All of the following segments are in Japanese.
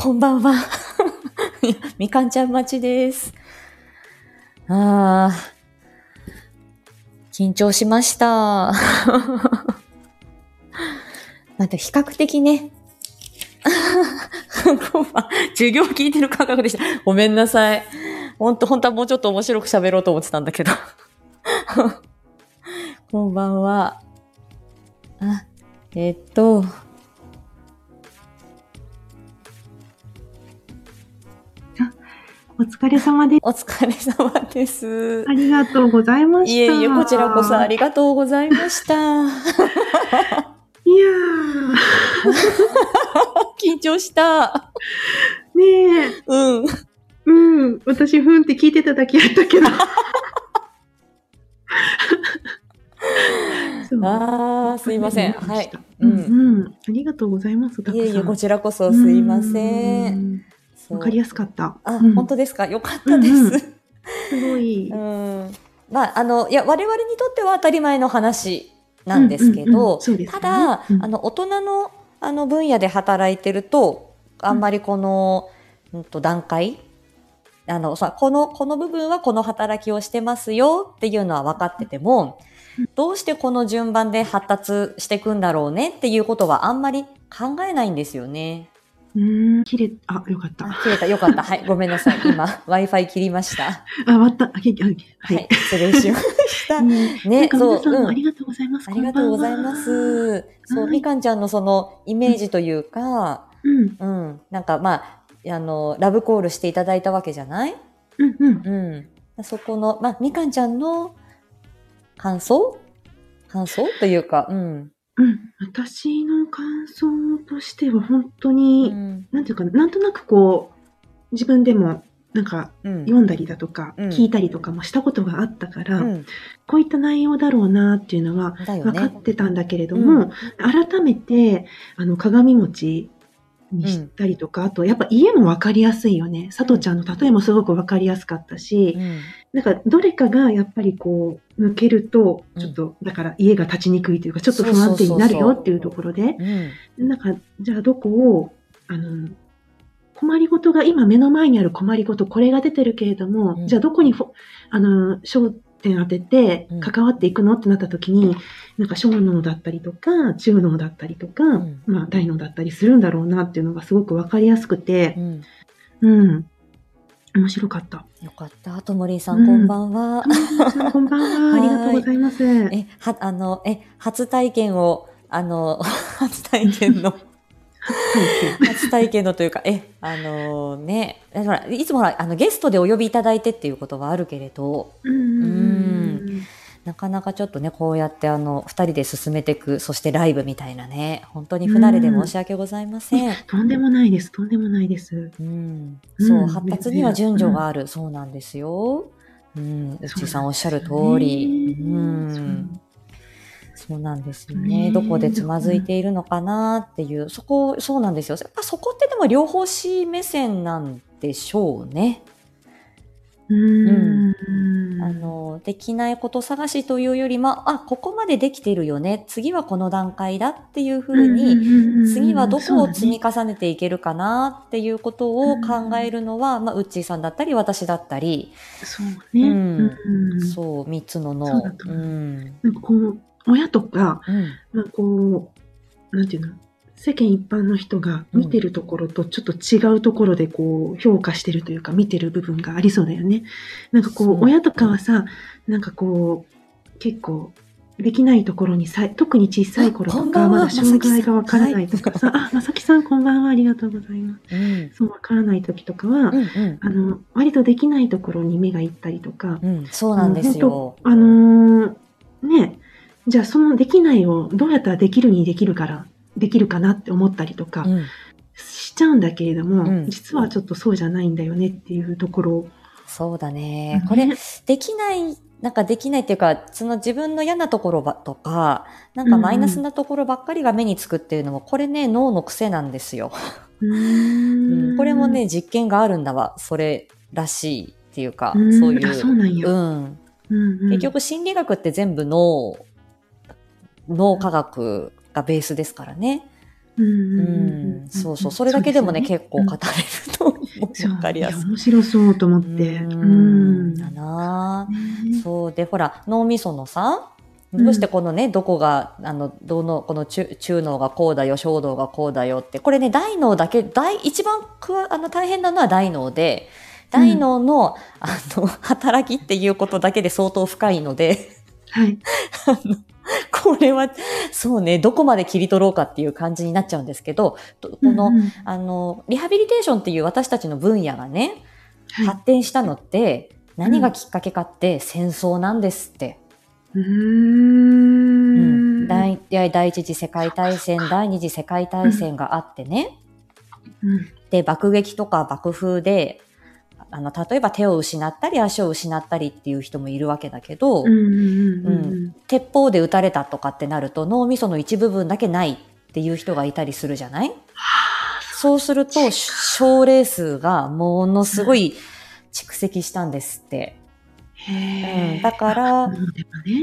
こんばんは。みかんちゃん待ちです。あー、緊張しました。また比較的ね、授業聞いてる感覚でした。ごめんなさい。ほんと、本当はもうちょっと面白く喋ろうと思ってたんだけど。こんばんは。あ、えっと、お疲れ様です。お疲れ様です。ありがとうございました。いえいえ、こちらこそありがとうございました。いや 緊張した。ー、ねえ、うん。うん、私、ふんって聞いてただけやったけど。あー、すいません。はい。うん、うん。うん、ありがとうございます。いえいえ、こちらこそすいませ。うんわかりやすかった。あ、うん本当ですか？よかったでうんうんす。すごい。うん。まあ、あの、いや、我々にとっては当たり前の話なんですけうんうんうどんそうですねただ、うんあの、大人の、あの、分野で働いてると、あんまりこの、うんと、段階あの、さ、この、この部分はこの働きをしてますよっていうのは分かっててもうん、どうしてこの順番で発達していくんだろうねっていうことはあんまり考えないんですよね。うん、切れ、あ、よかった。あ切れた。よかった。はい。ごめんなさい。今、Wi-Fi 切りました。あ、終わった。あ、けあははいい。。失礼しました。う んねなんか皆さそううんん、ありがとうございます。ありがとうございま。す。そう、はいみかんちゃんのそのイメージというか、うん、うん、なんかまあ、あの、ラブコールしていただいたわけじゃない？うん、うん。うん。そこの、まあ、みかんちゃんの感想？感想？というか、うん。うん、私の感想としては本当うに、ん。なんていうかな、なんとなくこう、自分でもなんかうん。読んだりだとか、うん聞いたりとかもしたことがあったから、うん。こういった内容だろうなっていうのは分かっね。てたんだけれどうも、改めて、あの、鏡餅にしたりとか、あと、やっぱ家も分かりやすいよね。さとちゃんの例えもすごく分かりやすかったし、うん。なんか、どれかがやっぱりこう、抜けると、うんちょっと、だから家が立ちにくいというか、ちょっと不安定になるよっていうところで、うん。なんか、じゃあどこを、あの、困りごとが今目の前にある困りごと、これが出てるけれども、うんじゃあどこにあの、焦点当ててうん関わっていくのってなった時に、なんか小脳だったりとか、中脳だったりとか、んまあ大脳だったりするんだろうなっていうのがすごくわかりやすくてう、ん。うん。面白かった。よかった。ともりんさん、こんばんは。こんばんは。ありがとうございます。え、は、あの、え、初体験を、あの、初体験の、初体験のというか、え、あのね、えほら、いつもほら、あの、ゲストでお呼びいただいてっていうことはあるけれど、うんなかなかちょっとね、こうやってあの、二人で進めていく、そしてライブみたいなね、本当に不慣れで申し訳ございません。とんでもないです。とんでもないです。うん。うんそう、発達には順序がある、そうなんですよ。うん、うっちーさんおっしゃる通り。うん。そうなんですよねね。どこでつまずいているのかなっていう、そこ、そうなんですよ。やっぱそこってでも両方し目線なんでしょうね。うーん。あの、できないこと探しというよりも、あ、ここまでできているよね。次はこの段階だっていうふうに、に次はどこを積みか重ねていけるかなっていうことを考えるのは、まあ、ウッチーさんだったり、私だったり、そうね。うんうんそう、三つの脳。だと思ううん。なんかこう、親とか、うん。まあ、こう、なんていうの、世間一般の人が見てるところとちょっと違うところでこう評価してるというか見てる部分がありそうだよね。なんかこそうう、親とかはさ、なんかこう、結構、できないところにさい、特に小さい頃とか、まだ障害がわからないとかさ、あ、まさきさんこんばんは、ありがとうございます。うん。そう、わからない時とかは、うん。うん。あの、割とできないところに目がいったりとか、うん。そうなんですよ。あのーね、じゃあそのできないをどうやったらできるにできるから、できるかなって思ったりとかうん。しちゃうんだけれども、うん実はちょっとそうじゃないんだよねっていうところを。そうだね。これ、ねできない、なんかできないっていうか、その自分の嫌なところばとか、なんかマイナスなところばっかりが目につくっていうのも、これね、脳の癖なんですよ。うんん、これもね、実験があるんだわ。それらしいっていうか、うんそういう。あそうなんやうん。うんうん結局心理学って全部脳、脳科学がベースですからね。うんうんううんん、そうそう。それだけでもね、そう結構語れると思そうう。わかりやすい。面白そうと思って。ううんん。だなそう。で、ほら、脳みそのさ、うんどうしてこのね、どこが、あの、どの、この中中脳がこうだよ、小脳がこうだよって、これね、大脳だけ、大、一番くわ、あの、大変なのは大脳で、大脳の、あの、働きっていうことだけで相当深いので、はい。これは、そうね、どこまで切り取ろうかっていう感じになっちゃうんですけど、とこの、うんうん。あの、リハビリテーションっていう私たちの分野がね、はい。発展したのって、何がきっかけかって戦争なんですって。うーうん。第一次世界大戦、第二次世界大戦があってね。うん。で、爆撃とか爆風で、あの、例えば手を失ったり足を失ったりっていう人もいるわけだけど、うんうんうんうん鉄砲で撃たれたとかってなると脳みその一部分だけないっていう人がいたりするじゃない？そうすると、症例数がものすごい蓄積したんですって。うんだから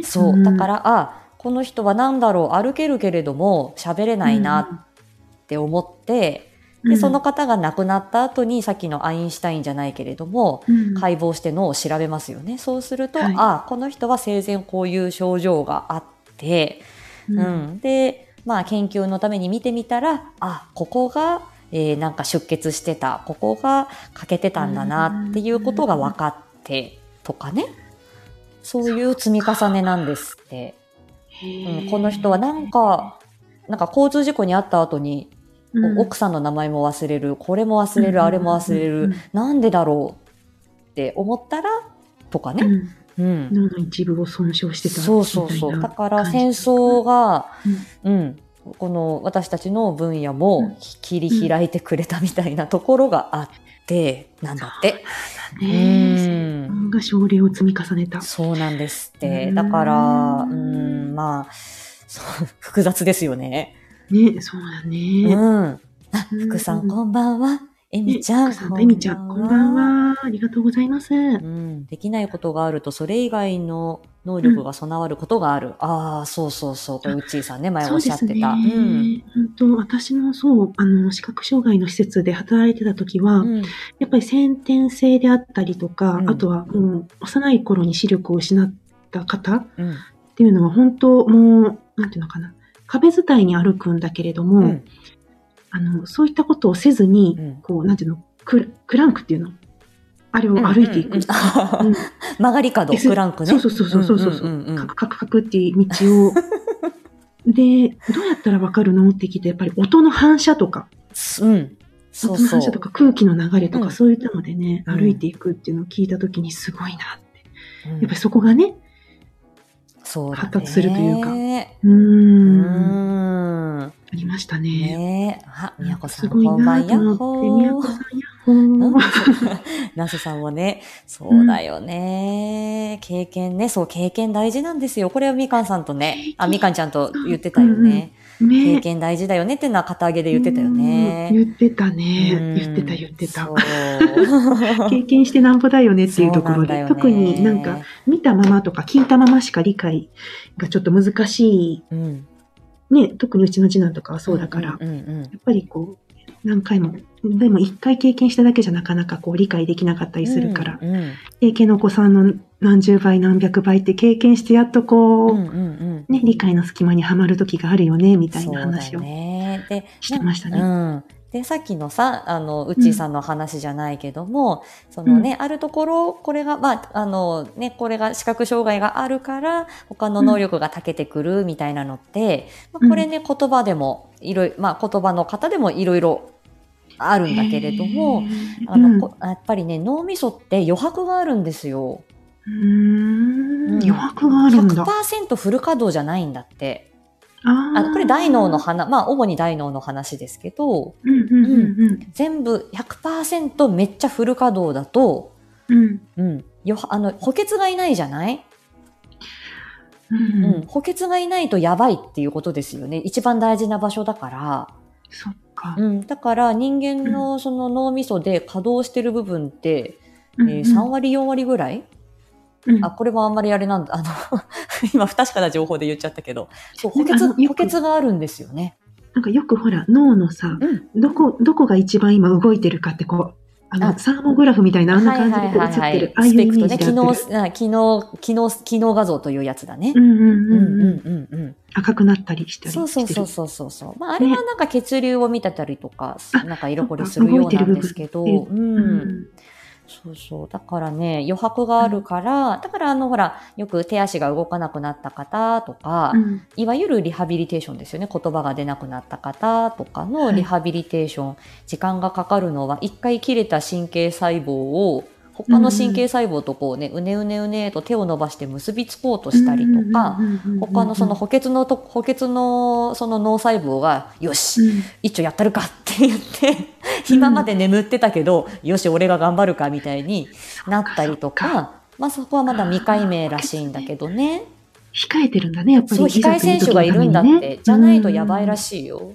そう。だから、あ、この人は何だろう、歩けるけれども喋れないなって思って、で、その、方が亡くなった後に、さっきのアインシュタインじゃないけれども、うん解剖して脳を調べますよね。そうすると、はいあ、この人は生前こういう症状があって、うんうん。で、まあ研究のために見てみたら、あ、ここが、えーなんか出血してた、ここが欠けてたんだなっていうことが分かって、とかね。そういう積み重ねなんですって。うん、この人はなんか、なんか交通事故に遭った後に、こううん奥さんの名前も忘れる、これも忘れる、あれも忘れるうんうんうん、なんでだろうって思ったら、とかね。うんうん。脳の一部を損傷してたそうそうそう。だから戦争が、うんうん、この私たちの分野うんも切り開いてくれたみたいなところがあって、なんだって。ねうんが症例を積み重ねた。そうなんですって。うんだから、うん、まあ、そう複雑ですよね。ね、そうだうね。ん。あ、うん福さんこんばんは。えみちゃん。えみちゃん、こんばん。は。ありがとうございます。うん。できないことがあると、それ以外の能力が備わることがある。ああ、そうそうそう。これ、うっちーさんね、前おっしゃってた。そうですね。本当私もそう、あの、視覚障害の施設で働いてた時は、うん。やっぱり先天性であったりとか、うんあとはもう幼い頃に視力を失った方っうん。ていうのは本当もう、なんていうのかな。壁伝いに歩くんだけれども、うん。あの、そういったことをせずに、うんこう、なんていうの、ククランクっていうの？あれを歩いていく。曲がり角、クランクね。そうそうそうそうそうそう。カクカクカクっていう道を。で、どうやったらわかるの？って聞いて、やっぱり音の反射とか、うん。そうそう音の反射。とか空気の流れとか、うんそういったのでね、うん歩いていくっていうのを聞いたときにすごいなって。うんやっぱりそこがね、そう発達するというかうー、うんん。ありましたね。ねえ。あ、みやこさん、こんば、なんとやっほー。こさん、やっほー。ナスさんもね、そうだよね。経験ね、そう、経験大事なんですよ。これはみかんさんとね、あ、みかんちゃんと言ってたよね。経ね験大事だよねっていうのは肩上げで言ってたよね。うん言ってたね。うん言ってた言ってた 経験してなんぼだよねっていうところで、特になんか、見たままとか聞いたまましか理解がちょっと難しうん、い。ね、特にうちの次男とかはそうだから、やっぱりこう、何回も、でも一回経験しただけじゃなかなかこう理解できなかったりするから、うんうん。経験のお子さんの何十倍何百倍って経験してやっとこう、うんうんうんね、理解の隙間にはまる時があるよね、みたいな話をしてましたね。うん。で、さっきのさ、あの、うっちーさんの話じゃないけども、そのね、あるところ、これが、まあ、あの、ね、これが視覚障害があるから、他の能力が長けてくるみたいなのって、まあ、これね、言葉でも、いろいろ、まあ、言葉の方でもいろいろあるんだけれども、あの、うんこやっぱりね、脳みそって余白があるんですよ。うーんうん余白があるんだ。100%フル稼働じゃないんだって。あーあこれ大脳の話、まあ、主に大脳の話ですけど、全部100%めっちゃフル稼働だと、うん。うん、よあの補欠がいないじゃない、うんうんうん。補欠がいないとやばいっていうことですよね。一番大事な場所だから。そっか。うん、だから人間のその脳みそで稼働してる部分って、うんえー3割4割ぐらい、うんあ、これもあんまりあれなんだ。あの、今不確かな情報で言っちゃったけど、そう、補欠、補欠があるんですよね。なんかよくほら、脳のさ、うん。どこ、どこが一番今動いてるかってこう、あの、あサーモグラフみたいなあんな感じで映ってる。ああいうイメスペクトね。機能、ージで合ってる。あ機能、機能、機能画像というやつだねう。んうんうんうんうん。赤くなったりしたりしてる。そうそうそうそうそうそう。まあ、あれはなんか血流を見てたりとか、なんか色掘りするようなんですけど、う。うんん。そうそう。だからね、余白があるから、だからあの、ほら、よく手足が動かなくなった方とか、うんいわゆるリハビリテーションですよね。言葉が出なくなった方とかのはいリハビリテーション、時間がかかるのは、一回切れた神経細胞を、他の神経細胞とこうね、うねうねうねと手を伸ばして結びつこうとしたりとか、、他のその補欠のと、補欠のその脳細胞が、よし、うん一丁やったるかって言って、今まで眠ってたけど、よし、俺が頑張るかみたいになったりとかか、まあそこはまだ未解明らしいんだけどね。控えてるんだね、やっぱり。そう、控え選手がいるんだって。じゃないとやばいらい。しいよ。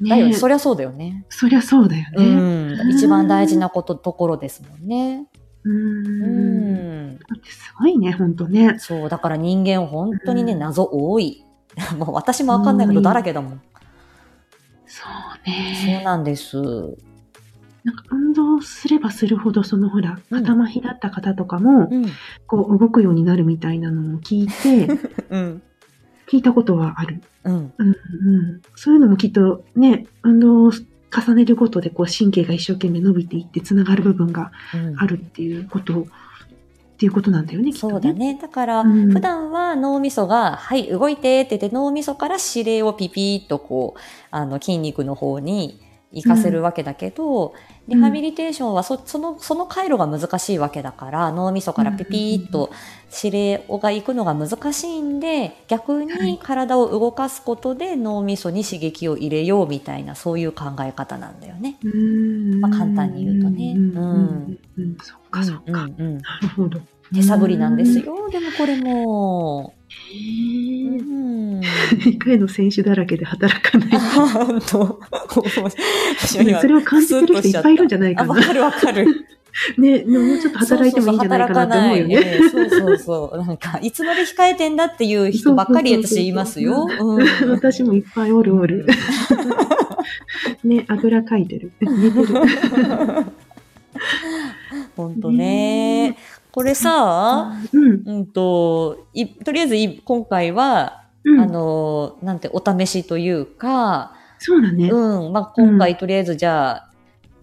ねだよね、そりゃそうだよね。そりゃそうだようね。ん。一番大事なこと、ところですもんね。う。うんん。だってすごいね、ほんとね。そう、だから人間本当にね、うん謎多い。もう私もわかんないことだらけだもん。そうそうね。なんです。なんか運動すればするほど、そのほら、うん頭ひだった方とかも、うん。こう動くようになるみたいなのを聞いて、うん。聞いたことはある。うん。うんうん。そういうのもきっとね、運動を重ねることで、こう神経が一生懸命伸びていってつながる部分がうんあるっていうこと、っていうことなんだよね、きっとね。そうだね。だから、うん。普段は脳みそが、はい、動いてって言って脳みそから指令をピピーっとこう、あの、筋肉の方に行かせるわけだけど、ん。リハビリテーションはそその、その回路が難しいわけだから、脳みそからピピーっと指令が行くのが難しいんで、逆はい。に体を動かすことで脳みそに刺激を入れようみたいな、そういう考え方なんだよね。まあ簡単に言うとね。うんううんかそっか。なるほど。手探りなんですよ。でもこれも。へーう回の選手だらけで働かない。本当。それを感じてる人いっぱいいるんじゃないあ、かな。わかるわかる。ね、でももうちょっと働いてもいいんじゃないかなって思うよね。ね。そうそうそう。なんか、いつまで控えてんだっていう人ばっかり私言いますよ。うん私もいっぱいおるおる。ね、あぐらかいてる。寝てる。本当ね。これさ、うん。うんと、いとりあえずい今回は、うん。あの、なんて、お試しというか、そうだね。うん、まあ、今回とりあえずじゃあ、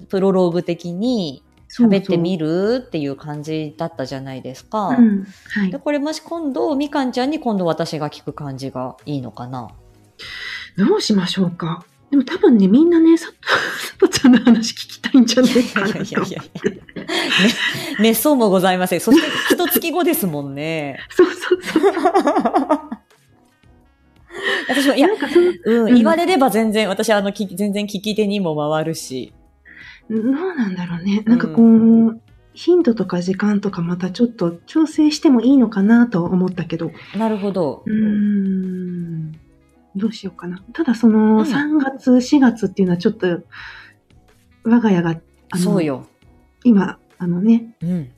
プロローグ的に喋ってみるっていう感じだったじゃないですか。うん。はいで、。これもし今度、みかんちゃんに今度私が聞く感じがいいのかな。どうしましょうか。でも多分ね、みんなね、さ さとちゃんの話聞きたいんじゃないかなと。ね、めっそうもございません。そして、一月後ですもんね。そうそうそう。私も、いやうん、うん言われれば全然、私あの、全然聞き手にも回るし。どうなんだろうね。なんかこう、頻度とか時間とかまたちょっと調整してもいいのかなと思ったけど。なるほどう。ーん。どうしようかな。ただその、うん3月、4月っていうのはちょっと、我が家が、あの、そうよ。今、あのね、うん。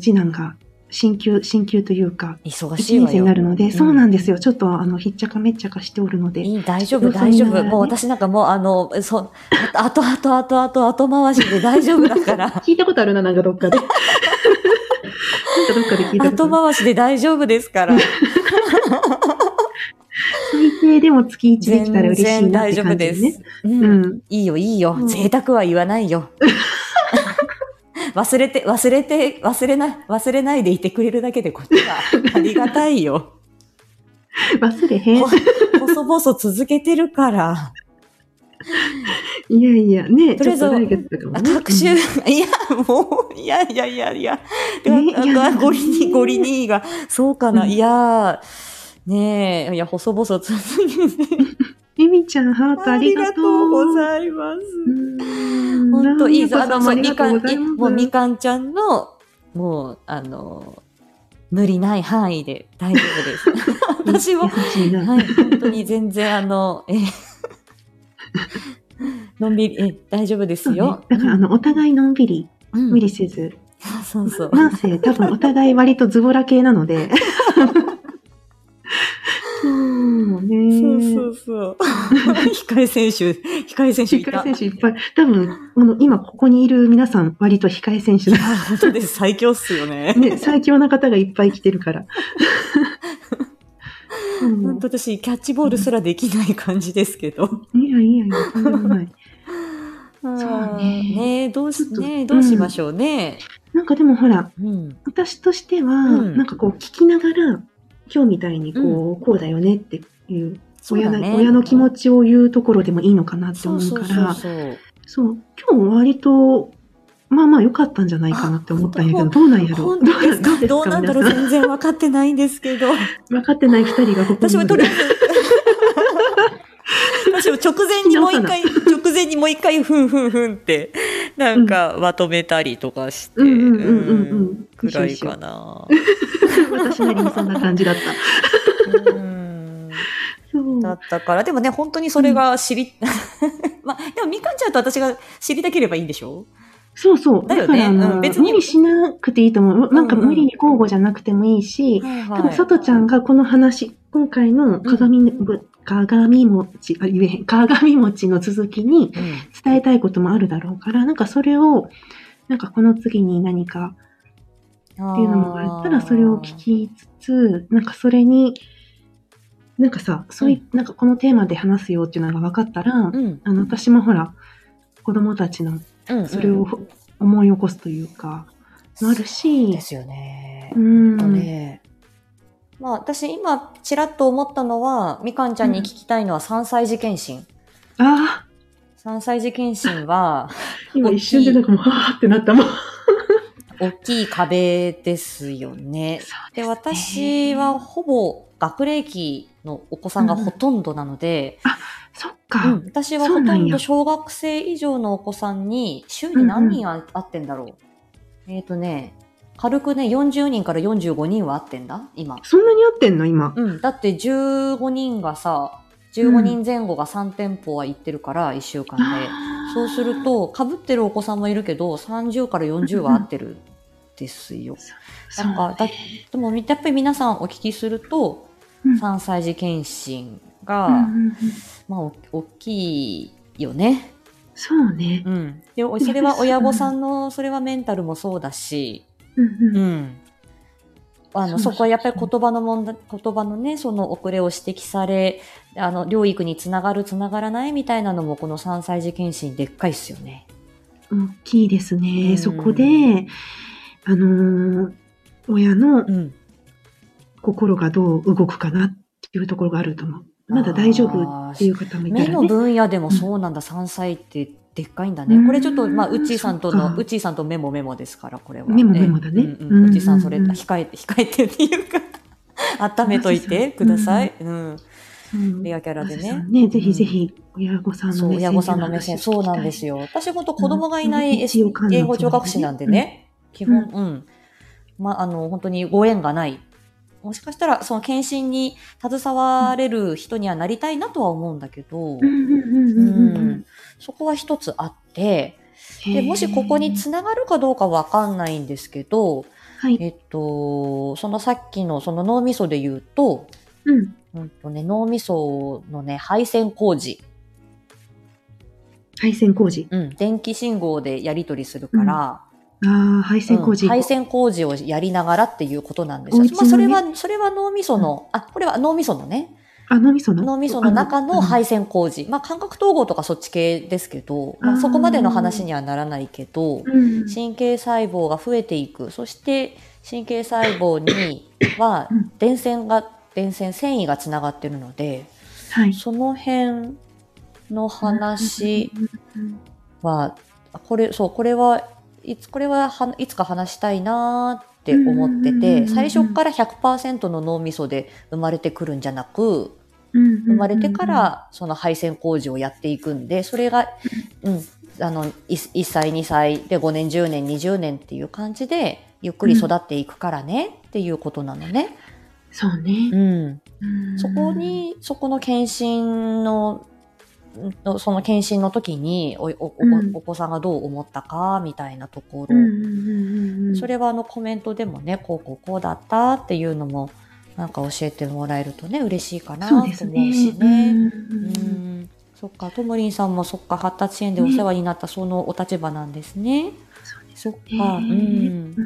次男が、進級、進級というか、1忙しいわよ。年生になるので、んそうなんですよ。ちょっと、あの、ひっちゃかめっちゃかしておるので。いい、大丈夫、大丈夫。もう私なんかもう、あの、そ、あと、あと、あと、あと、後回しで大丈夫だから。聞いたことあるな、なんかどっかで。どっかで聞いたことある。後回しで大丈夫ですから。でも月1できたら嬉しいなって丈夫です感じでね。。うん。うん。いいよ、いいよう。ん贅沢は言わないよ。忘れて、忘れて、忘れな、忘れないでいてくれるだけでこっちはありがたいよ。忘れへんほ。細々続けてるから。いやいや、ね、とりあえず。各週、うんいや、もう、いやいやいやいや。ねゴリニ、ゴリニーが、そうかな。うんいや、ねえ、いや、細々続けて。ミミちゃん、ハートありがとう。ございます。うん本当いいぞ。あの、そう、ありがとみか、うん。もうみかんちゃんの、もう、あの、無理ない範囲で大丈夫です。私も。はい、本当に全然、あの、え、のんびり、え、大丈夫ですそうねよ。だから、あの、お互いのんびり、うん、無理せず。そうそう。なんせ、多分お互い割とズボラ系なので。うんそうね。そうそうそう。控え選手、控え選手いた。控え選手いっぱい。多分、あの、今ここにいる皆さん、割と控え選手だ。あ 本当です。最強っすよね。ね、最強な方がいっぱい来てるから。うん本当私、キャッチボールすらできない感じですけど。いやいやいや、とんでもない。そうねねどうし、ねどうしましょうね。なんかでもほら、うん。私としては、うんなんかこう聞きながら、今日みたいにこう、こうだよねっていう、親のね。親の気持ちを言うところでもいいのかなって思うから、そう今日割と、まあまあ良かったんじゃないかなって思ったんやけど、あどうなんやろ本うどう当ですか？どうなんだろう？全然分かってないんですけど。分かってない二人がここに。私もとりあえず、私も直前にもう一回、直前にもう一回、ふんふんふんって、なんかまとめたりとかして、うんうんうんうんうん。うんくらいかな。私なりにそんな感じだった。だったから、でもね、本当にそれが知り、まあ、でもみかんちゃんと私が知りたければいいんでしょ？そうそう。だよね。うん。別に無理しなくていいと思う。なんかうんうん。無理に交互じゃなくてもいいし、はい多分、佐藤ちゃんがこの話、今回の鏡,、うん鏡餅、あ、言えへん、鏡餅の続きにうん伝えたいこともあるだろうから、なんかそれを、なんかこの次に何かっていうのもあったら、それを聞きつつ、なんかそれに、なんかさ、そういう、なんかこのテーマで話すよっていうのが分かったら、うん。あの、私もほら、子供たちのうん。それを思い起こすというか、もあるしですよねう。ん。とね。まあ私今ちらっと思ったのは、みかんちゃんに聞きたいのは3歳児検診。ああ、3歳児検診は、今一瞬でなんかもう、はぁってなったもん。大きい壁ですよね。で、私はほぼ学齢期のお子さんがほとんどなので、そっうか。ん私はほとんど小学生以上のお子さんに週に何人あ会ってんだろう。えっ、とね、軽くね、40人から45人は会ってんだ今。そんなに合ってんの？今。うん。だって15人がさ、15人前後が3店舗は行ってるから、1週間で。そうすると、被ってるお子さんもいるけど、30から40は合ってるんですよ。そうなんか、だでも、やっぱり皆さんお聞きすると、うん3歳児検診が、まあ、お大きいよね。そうね。うん。で、おそれは親御さんの、それはメンタルもそうだし、うんうんうん。あの、そこはやっぱり言葉の問題、言葉のね、その遅れを指摘され、あの、療育につながる、つながらないみたいなのも、この3歳児検診でっかいっすよね。大きいですね。うんそこで、あのー親のうん。心がどう動くかなっていうところがあると思う。まだ大丈夫っていう方もいた目のらね。分野でもそうなんだ、3歳ってでっかいんだね。うん。これちょっと、まあ、うっちーさんとの、うっちーさんとメモメモですから、これは。メモメモだね。うんうちーさん、それ、控えて、控えてっていうか、温めといてください。うん。うん。レアキャラでね。ね、ぜひぜひ、親御さんの目線親御さんの目線、そうなんですよ。よ。私本当子供がいない英語聴覚士なんでね、基本、うん。まあ、あの、本当にご縁がない。もしかしたら、その検診に携われる人にはなりたいなとは思うんだけど、うんそこは一つあって、でもしここにつながるかどうかわかんないんですけど、はい。えっと、そのさっきのその脳みそで言うと、うん。うんとね、脳みそのね、配線工事。配線工事。うん、電気信号でやり取りするから、ああ、配線工事。うん配線工事をやりながらっていうことなんですよ。ねまあ、それは、それは脳みその、あ、これは脳みそのね、あ、脳みその？脳みその中のはい。配線工事。まあ、感覚統合とかそっち系ですけど、まあ、そこまでの話にはならないけど、うん神経細胞が増えていく。そして、神経細胞にはうん、電線が、電線、繊維がつながってるので、はい。その辺の話うんは、これ、そう、これは、いつ、これははいつか話したいなーって思ってて、うん最初から100%の脳みそで生まれてくるんじゃなく、うん生まれてからその配線工事をやっていくんで、それが、うん、あの、1, 1歳、2歳で5年、10年、20年っていう感じで、ゆっくり育っていくからねっていうことなのね。そうね。うん。うんそこ、に、そこの検診の、のその検診の時におおお子さんがどう思ったかみたいなところ、それはあのコメントでもねこうこうこうだったっていうのもなんか教えてもらえるとね、嬉しいかなと思うしね。ね。うんうんそっか、ともりんさんもそっか、発達支援でお世話になったそのお立場なんですね。そっか、うね。ん。う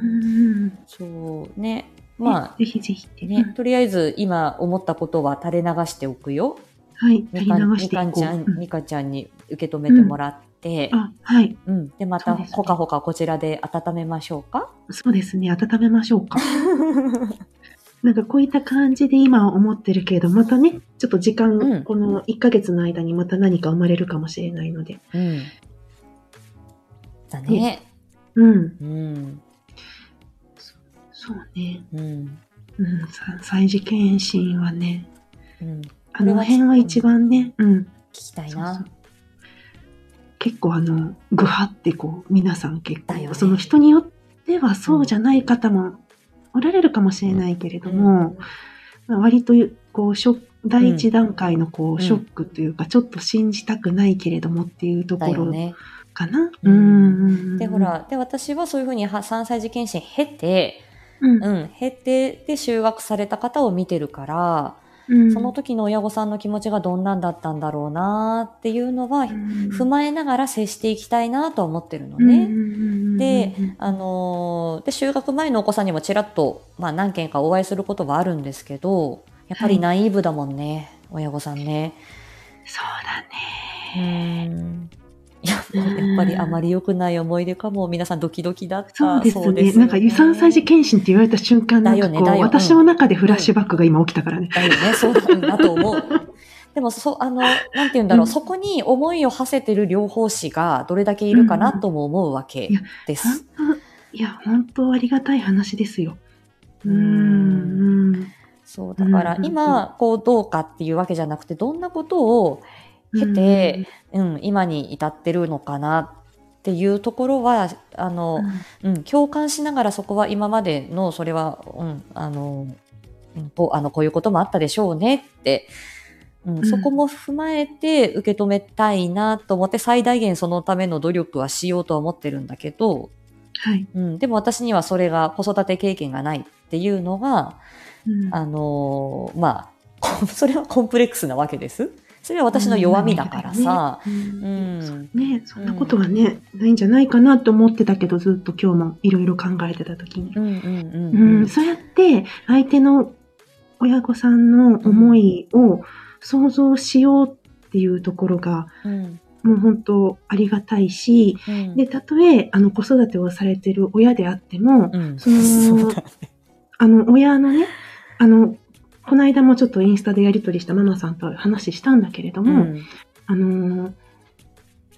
んそうね。まぜひぜひってあ、ね、とりあえず今思ったことは垂れ流しておくよ。はい。垂みか。みかんちゃん、うんみかちゃんに受け止めてもらって、あ、はい。うん。で、また、ほかほかこちらで温めましょうか。そうですね。温めましょうか。なんかこういった感じで今は思ってるけれど、またね、ちょっと時間、うんこの1ヶ月の間にまた何か生まれるかもしれないので。うん。だね。うん。うん。そうね。うん。うん。さ歳児検診はね、うん。あの辺は一番ね、うん。聞きたいそうそうな。結構あの、ぐはってこう、皆さん結構、ねその人によってはそうじゃない方もおられるかもしれないけれども、まあ割とこうショック第一段階のこうんうショックというか、ちょっと信じたくないけれどもっていうところ。かな？うんうんで、ほ、ら、で、私はそういうふうには3歳児検診経て、うんうん、経て、で、就学された方を見てるから、うんその時の親御さんの気持ちがどんなんだったんだろうなっていうのは、うん踏まえながら接していきたいなとは思ってるのね。うんで、あのーで、就学前のお子さんにもちらっと、まあ何件かお会いすることはあるんですけど、やっぱりナイーブだもんね、親御さんね。そうだうね。ん。いや、やっぱりあまり良くない思い出かも。皆さんドキドキだった。そうですね。よなんか、3歳児検診って言われた瞬間、なんかこう、ね私の中でフラッシュバックが今起きたからね。だよね、そうだうんだと思う。でも、そう、あの、なんて言うんだろう、うんそこに思いを馳せてる療法士がどれだけいるかなとも思うわけです。本当いや、本当ありがたい話ですよ。ううんん。うんそう、だからうん今、こう、どうかっていうわけじゃなくて、どんなことを経て、うん、今に至ってるのかなっていうところは、あの、うん、共感しながらそこは今までの、それは、うん、あの、うんこう、あの、こういうこともあったでしょうねって、うんうんそこも踏まえて受け止めたいなと思って最大限そのための努力はしようとは思ってるんだけど、はい。うん、でも私にはそれが子育て経験がないっていうのが、うんあのーまあ、こ それはコンプレックスなわけです。それは私の弱みだからさ。ううんん。ね、そんなことはね、ないんじゃないかなと思ってたけど、ずっと今日もいろいろ考えてた時に。うんそうやって相手の親御さんの思いを想像しようっていうところが、うんもう本当ありがたいし、うんで、たとえ、あの、子育てをされてる親であっても、うんその そねあの、親のね、あの、この間もちょっとインスタでやり取りしたママさんと話したんだけれども、うん。あのー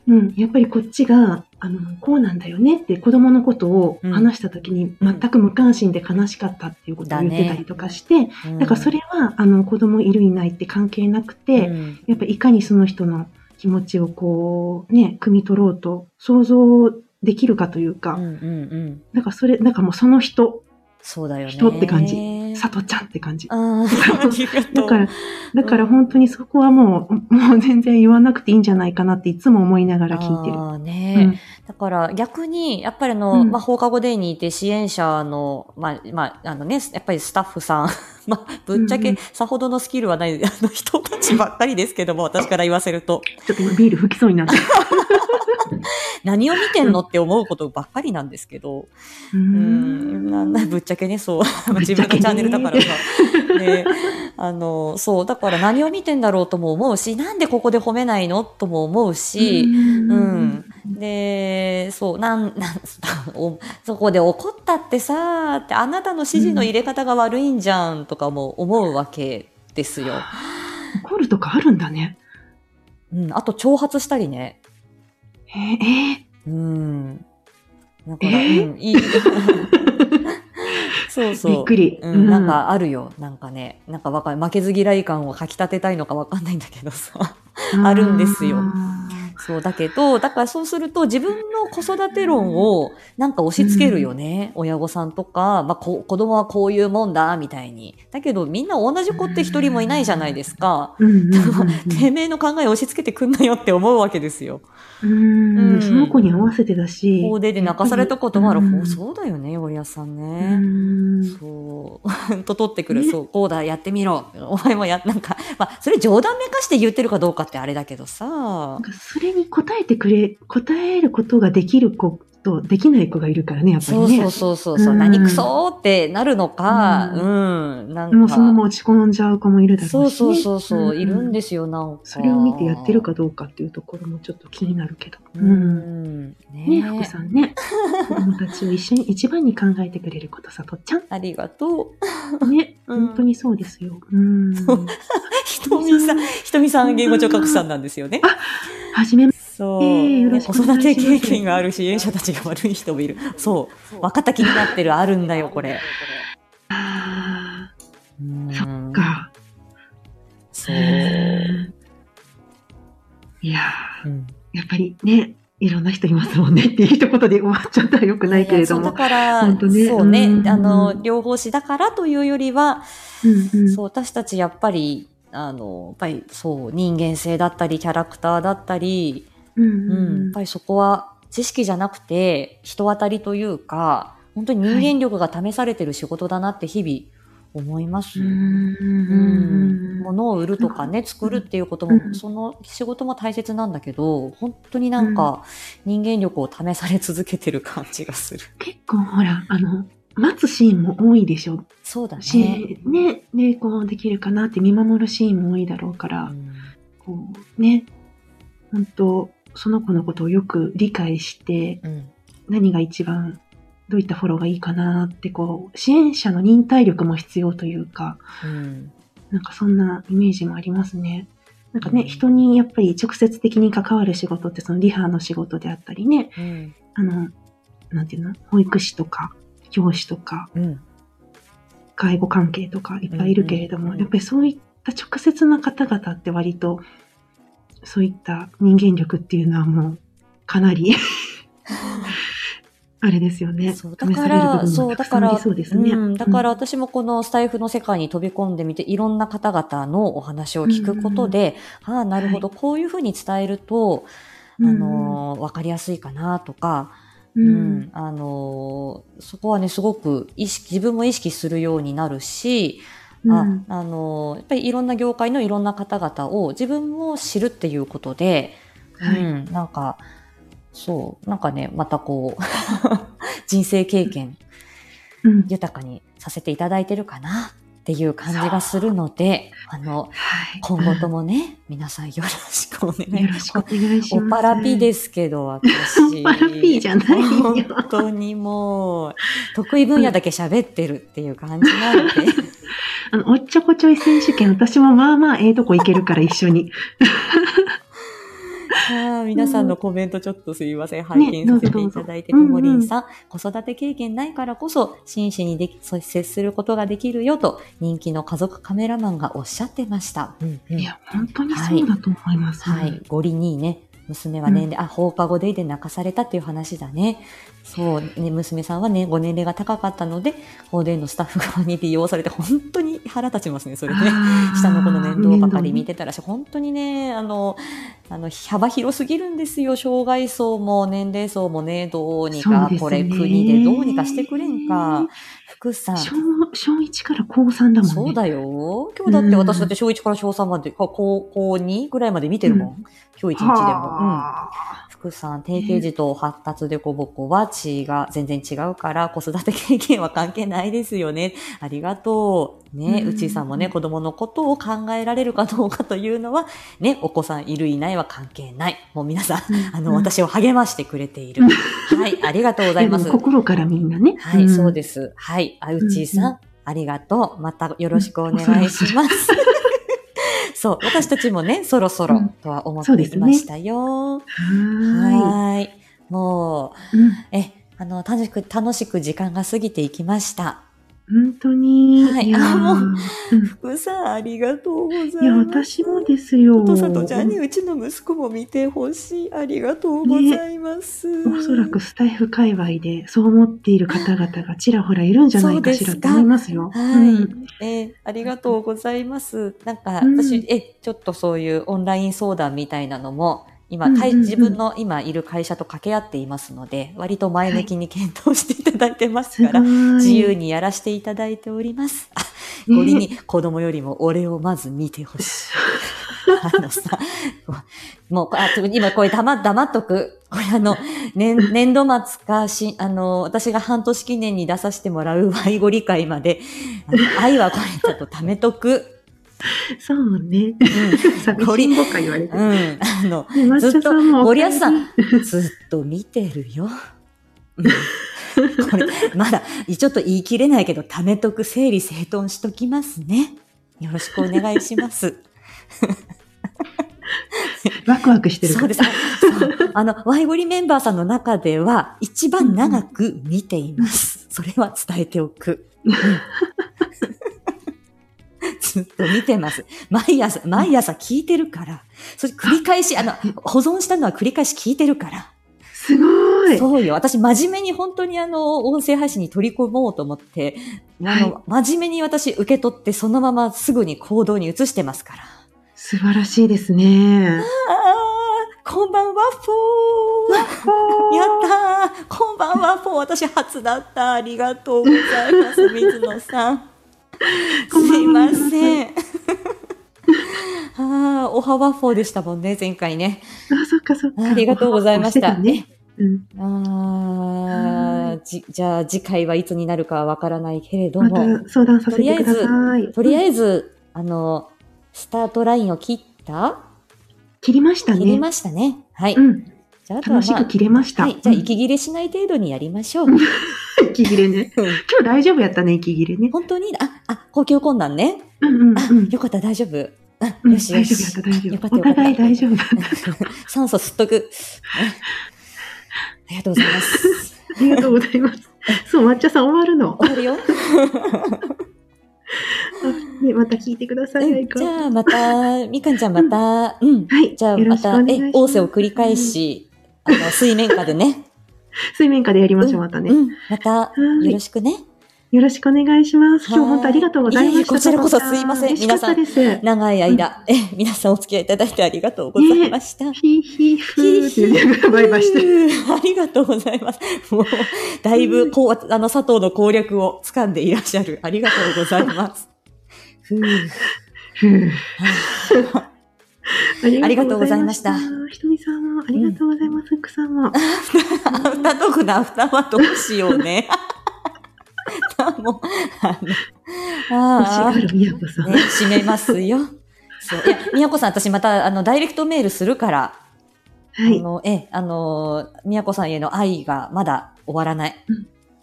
うん、やっぱりこっちが、あの、こうなんだよねって子供のことを話した時にうん。全く無関心で悲しかったっていうことを言ってたりとかして、だからそれは、あの、子供いるいないって関係なくて、うん。やっぱいかにその人の気持ちをこう、ね、汲み取ろうと想像できるかというか、うんうんうん。だからそれ、なんかもうその人、そうだよね。人って感じさとちゃんって感じ。だから、だから本当にそこはもう、もう全然言わなくていいんじゃないかなっていつも思いながら聞いてる。あーねだから逆に、やっぱりあの、うんまあ、放課後デーにいて支援者の、まあ、まあ、あのね、やっぱりスタッフさん、まあ、ぶっちゃけうんうんさほどのスキルはない、あの人たちばっかりですけども、私から言わせると。ちょっと今ビール吹きそうになって。何を見てんのって思うことばっかりなんですけど、うん、なんだ、ぶっちゃけね、そう。自分のチャンネルだからさ。ね、あの、そう、だから何を見てんだろうとも思うし、なんでここで褒めないのとも思うし、うん。で、そう、なん、なん、おそこで怒ったってさ、ってあなたの指示の入れ方が悪いんじゃんとかも思うわけですよ。怒るとかあるんだね。うん。あと挑発したりね。えー、えうん。だから、えーうん、いい。そうーそう。びっくり。うん、なんかあるよ。なんかね、なんかわかる。負けず嫌い感をかき立てたいのかわかんないんだけどさ。あるんですよそう、だけど、だからそうすると自分の子育て論をなんか押し付けるよね。親御さんとか、まあこ、子供はこういうもんだ、みたいに。だけどみんな同じ子って一人もいないじゃないですか。てめえの考えを押し付けてくんなよって思うわけですよ。うんうんその子に合わせてだし。法でで泣かされたこともある。うんそうだよね、おやさんうね。んそう。と取ってくる。ねそう、こうだ、やってみろ。お前もや、なんか、まあ、それ冗談めかして言ってるかどうかってあれだけどさそれに答えてくれ、答えることができる子とできない子がいるからね、やっぱりね。そうそうそうそうそう、うん何クソーってなるのか、ううん、なんか。もうそのまま落ち込んじゃう子もいるだろうし、ね。そうそうそうそう、いるんでですよ、なんか。それを見てやってるかどうかっていうところもちょっと気になるけど。ううん。ん。ねね、福さんね。子供たちを一緒に一番に考えてくれることさとっちゃありがとう。ん。ね、うん本当にそうですよ。うん。ひとみさん、ひとみさん言語聴覚士さんなんですよね。はじめまそう、えー子育て経験がある支援者たちが悪い人もいる。そう。分かった気になってる、あるんだよ、これ。あうん。ーそっか。そう。いやー。うん。やっぱりね、いろんな人いますもんね。っていう一言で終わっちゃったらよくないけれどそうだも。から、ね。そうね、うん。あの、両方しだからというよりは、うんうん。そう、私たちやっぱり、あの、やっぱりそう、人間性だったり、キャラクターだったり、うんうん、うんやっぱりそこは知識じゃなくて、人当たりというか、本当に人間力が試されてる仕事だなって日々思います。うんうんうん、物を売るとかね、作るっていうことも、うんその仕事も大切なんだけど、本当になんか人間力を試され続けてる感じがする。結構ほら、あの、待つシーンも多いでしょ。そうだね。し、ね、で、こうできるかなって見守るシーンも多いだろうから、うんこう、ね、本当その子のことをよく理解して、うん。何が一番、どういったフォローがいいかなって、こう、支援者の忍耐力も必要というか、うん。なんかそんなイメージもありますね。なんかね、うん。人にやっぱり直接的に関わる仕事ってそのリハの仕事であったりね、うん。あの、なんていうの？保育士とか、教師とか、うん。介護関係とかいっぱいいるけれども、うんうんうんやっぱりそういった直接な方々って割と、そういった人間力っていうのはもう、かなり、あれですよね。そうだから、そう、だから、そうですね。うん、だから私もこのスタイフの世界に飛び込んでみて、いろんな方々のお話を聞くことで、ああ、なるほど、こういうふうに伝えると、あのー、わかりやすいかなとか、う、うんん、あのーそこはね、すごく意識、自分も意識するようになるし、うんあ、あのーやっぱりいろんな業界のいろんな方々を自分も知るっていうことで、はい。うん、なんか、そう、なんかね、またこう、人生経験うん。豊かにさせていただいてるかなっていう感じがするので、あの、はい今後ともね、皆さんよろしくお願いよろしくお願いします。おパラピですけど、私。おパラピじゃないよ本当にもう、得意分野だけ喋ってるっていう感じなので。あの、おっちょこちょい選手権、私もまあまあええとこ行けるから一緒に。あー皆さんのコメントちょっとすいません。拝見させていただいて、ともりんさん、子育て経験ないからこそ、真摯にでき接することができるよと、人気の家族カメラマンがおっしゃってました。うんうんいや、本当にそうだと思います。はい。ゴリにね、娘は年齢、あ、放課後デイで泣かされたっていう話だね。そう、ね、娘さんはね、ご年齢が高かったので、放電のスタッフ側に利用されて、本当に腹立ちますね、それね。下の子の面倒ばかり見面てたらし、本当にね、あの、あの、幅広すぎるんですよ。障害層も年齢層もね、どうにか、これ国でどうにかしてくれんか。福さん。小小1から高3だもんね。そうだよ。今日だって私だって小1から小3まで、か高高2ぐらいまで見てるもん。今日一日でも。うん。はあ福さん、定型児と発達でこぼこは血が全然違うから、子育て経験は関係ないですよね。ありがとう。ね、うちさんもね、子供のことを考えられるかどうかというのは、ね、お子さんいるいないは関係ない。もう皆さん、あの、うん私を励ましてくれている。はい、ありがとうございます心からみんなね。はい、そうす。です。はい、あうちさん、ありがとう。またよろしくお願いします。そう、私たちもね、そろそろうんとは思っていましたよ。ははーい。もう。うんえ、あの、楽しく、楽しく時間が過ぎていきました。本当に。はいあもううん福さん、ありがとうございます。いや、私もですよ。お父さんとちゃんにうちの息子も見てほしい。ありがとうございます。おそらくスタイフ界隈でそう思っている方々がちらほらいるんじゃないかしらと思いますよ。はい、うんえーありがとうございます。なんか、うん私、え、ちょっとそういうオンライン相談みたいなのも、今、自分の今いる会社と掛け合っていますので、割と前向きに検討していただいてます。から、自由にやらせていただいております。あ、ねこれに子供よりも俺をまず見てほしい。あのさ、もう、あ、今これ黙黙っとく。これあの、年、年度末か、し、あの、私が半年記念に出させてもらうワイゴ理解まで、愛はこれちょっと貯めとく。そうね。う寂しんぼか言われてん。う。ん。あの、ずっと、さんもお帰りゴリアスさん、ずっと見てるよ。うんこれ、まだ、ちょっと言い切れないけど、貯めとく、整理整頓しときますね。よろしくお願いします。ワクワクしてる。そうです。あの、ワイゴリメンバーさんの中では、一番長く見ています。それは伝えておく。うんずっと見てます。毎朝、毎朝聞いてるから。それ繰り返し、あの、保存したのは繰り返し聞いてるから。すごい。そうよ。私、真面目に本当にあの、音声配信に取り組もうと思って、あの、真面目に私受け取って、そのまますぐに行動に移してますから。素晴らしいですね。こんばんは、フォー。やったーこんばんは、フォー。私初だった。ありがとうございます、水野さん。すいません。ああ、おはワッフォーでしたもんね、前回ね。あ、そっかそっか。ありがとうございました。おね。うん。ああ、じ、じゃあ次回はいつになるかはわからないけれどまも、た相談させてください。とりあず、えず、あの、スタートラインを切った？切りましたね。切りましたね。はい。うん。じゃあ、あとはまあ楽しく、切れました。はい。じゃあ、うん息切れしない程度にやりましょう。息切れね。うん今日大丈夫やったね、息切れね。本当に、あ、あ、呼吸困難ね。うんうんあ、うん。よかった、大丈夫。あ、うんよしよ大丈夫やっ、した大丈夫。お互い大丈夫。酸素吸っとく。ね ありがとうございます。ありがとうございます。そう、抹茶さん終わるの。終わるよ。あ ね、また聞いてください。うん、じゃあ、また、みかんちゃんまた、うん。はい。じゃあ、また、え仰せを繰り返。し、あの、水面下でね。水面下でやりましょう、またね。うん。また、はいよろしくね。よろしくお願いします。今日本当ありがとうございました。こちらこそすいません嬉しかったです。長い間、え、皆さんお付き合いいただいてありがとうございました。ヒーヒーってバイバイしてる。る。ありがとうございます。もう、だいぶ、こう、あの、佐藤の攻略を掴んでいらっしゃる。ありがとうございます。ふうふうはありがとうございましたひとみさんもありがとうございます。奥さんも。アフタートークのアフターはどうしようね。もう、あの、ああ、ん。ね、閉めますよ。そう。いや、みやこさん、私また、あの、ダイレクトメールするから、はい。あの、え、あの、みやこさんへの愛がまだ終わらない。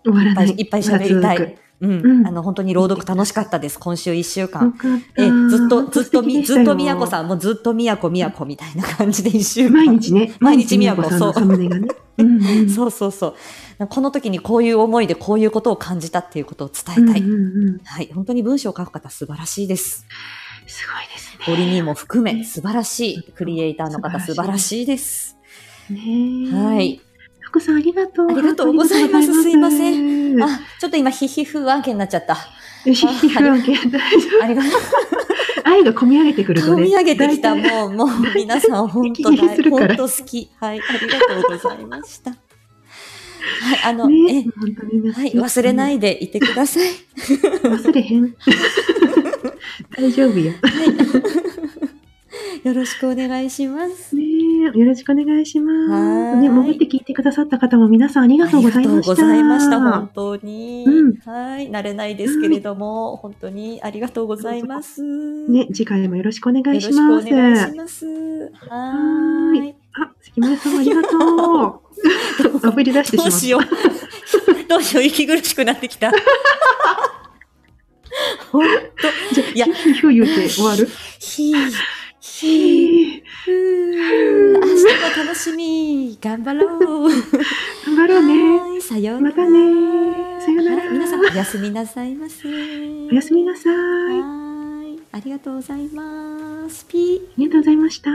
終わらない。いっぱい喋りたいうん。うんあの、本当に朗読楽しかったです。今週一週よ間。え、ずっと、ずっとみ、ずっとみやこん。さん、もうずっとみやこみやこみたいな感じで一週間。毎日ね。毎日みやこそう。そうそうそう。この時にこういう思いでこういうことを感じたっていうことを伝えたい。はい。本当に文章を書く方素晴らしいです。すごいですゴリニーも含め素晴らしい。クリエイターの方素素晴らしいです。ね。はい。。福さんありがとう。ありがとうございますすいません。あ、ちょっと今、ヒヒフ案件になっちゃった。ひひふわけ大丈夫？ありがとう。愛が込み上げてくるとね。込み上げてきた。もう、もう、皆さん、本当息切れするから本当好き。はい。ありがとうございました。はい。あの、ねえ。はい。忘れないでいてください。忘れへん。大丈夫よ。よろしくお願いします。ねえよろしくお願いします。ね、潜って聞いてくださった方も皆さんありがとうございました。ありがとうございました。本当に。うんはい。慣れないですけれども、本当にありがとうございます。ね、次回もよろしくお願いしよろしくます。お願いします。はーい。あ、関村さんありがとう。あぶり出してしまった。どうしよう。どうしよう。息苦しくなってきた。本じゃいやひひふ言うて終わる？当。ひー、ひー、ひふー。明日が楽しみ。頑張ろう。頑張ろうね。さようなら。またねさようならはい皆さん、まおやすみなさいませ。おやすみなさい。あはい。ありがとうございます。ピー。りがとうございました。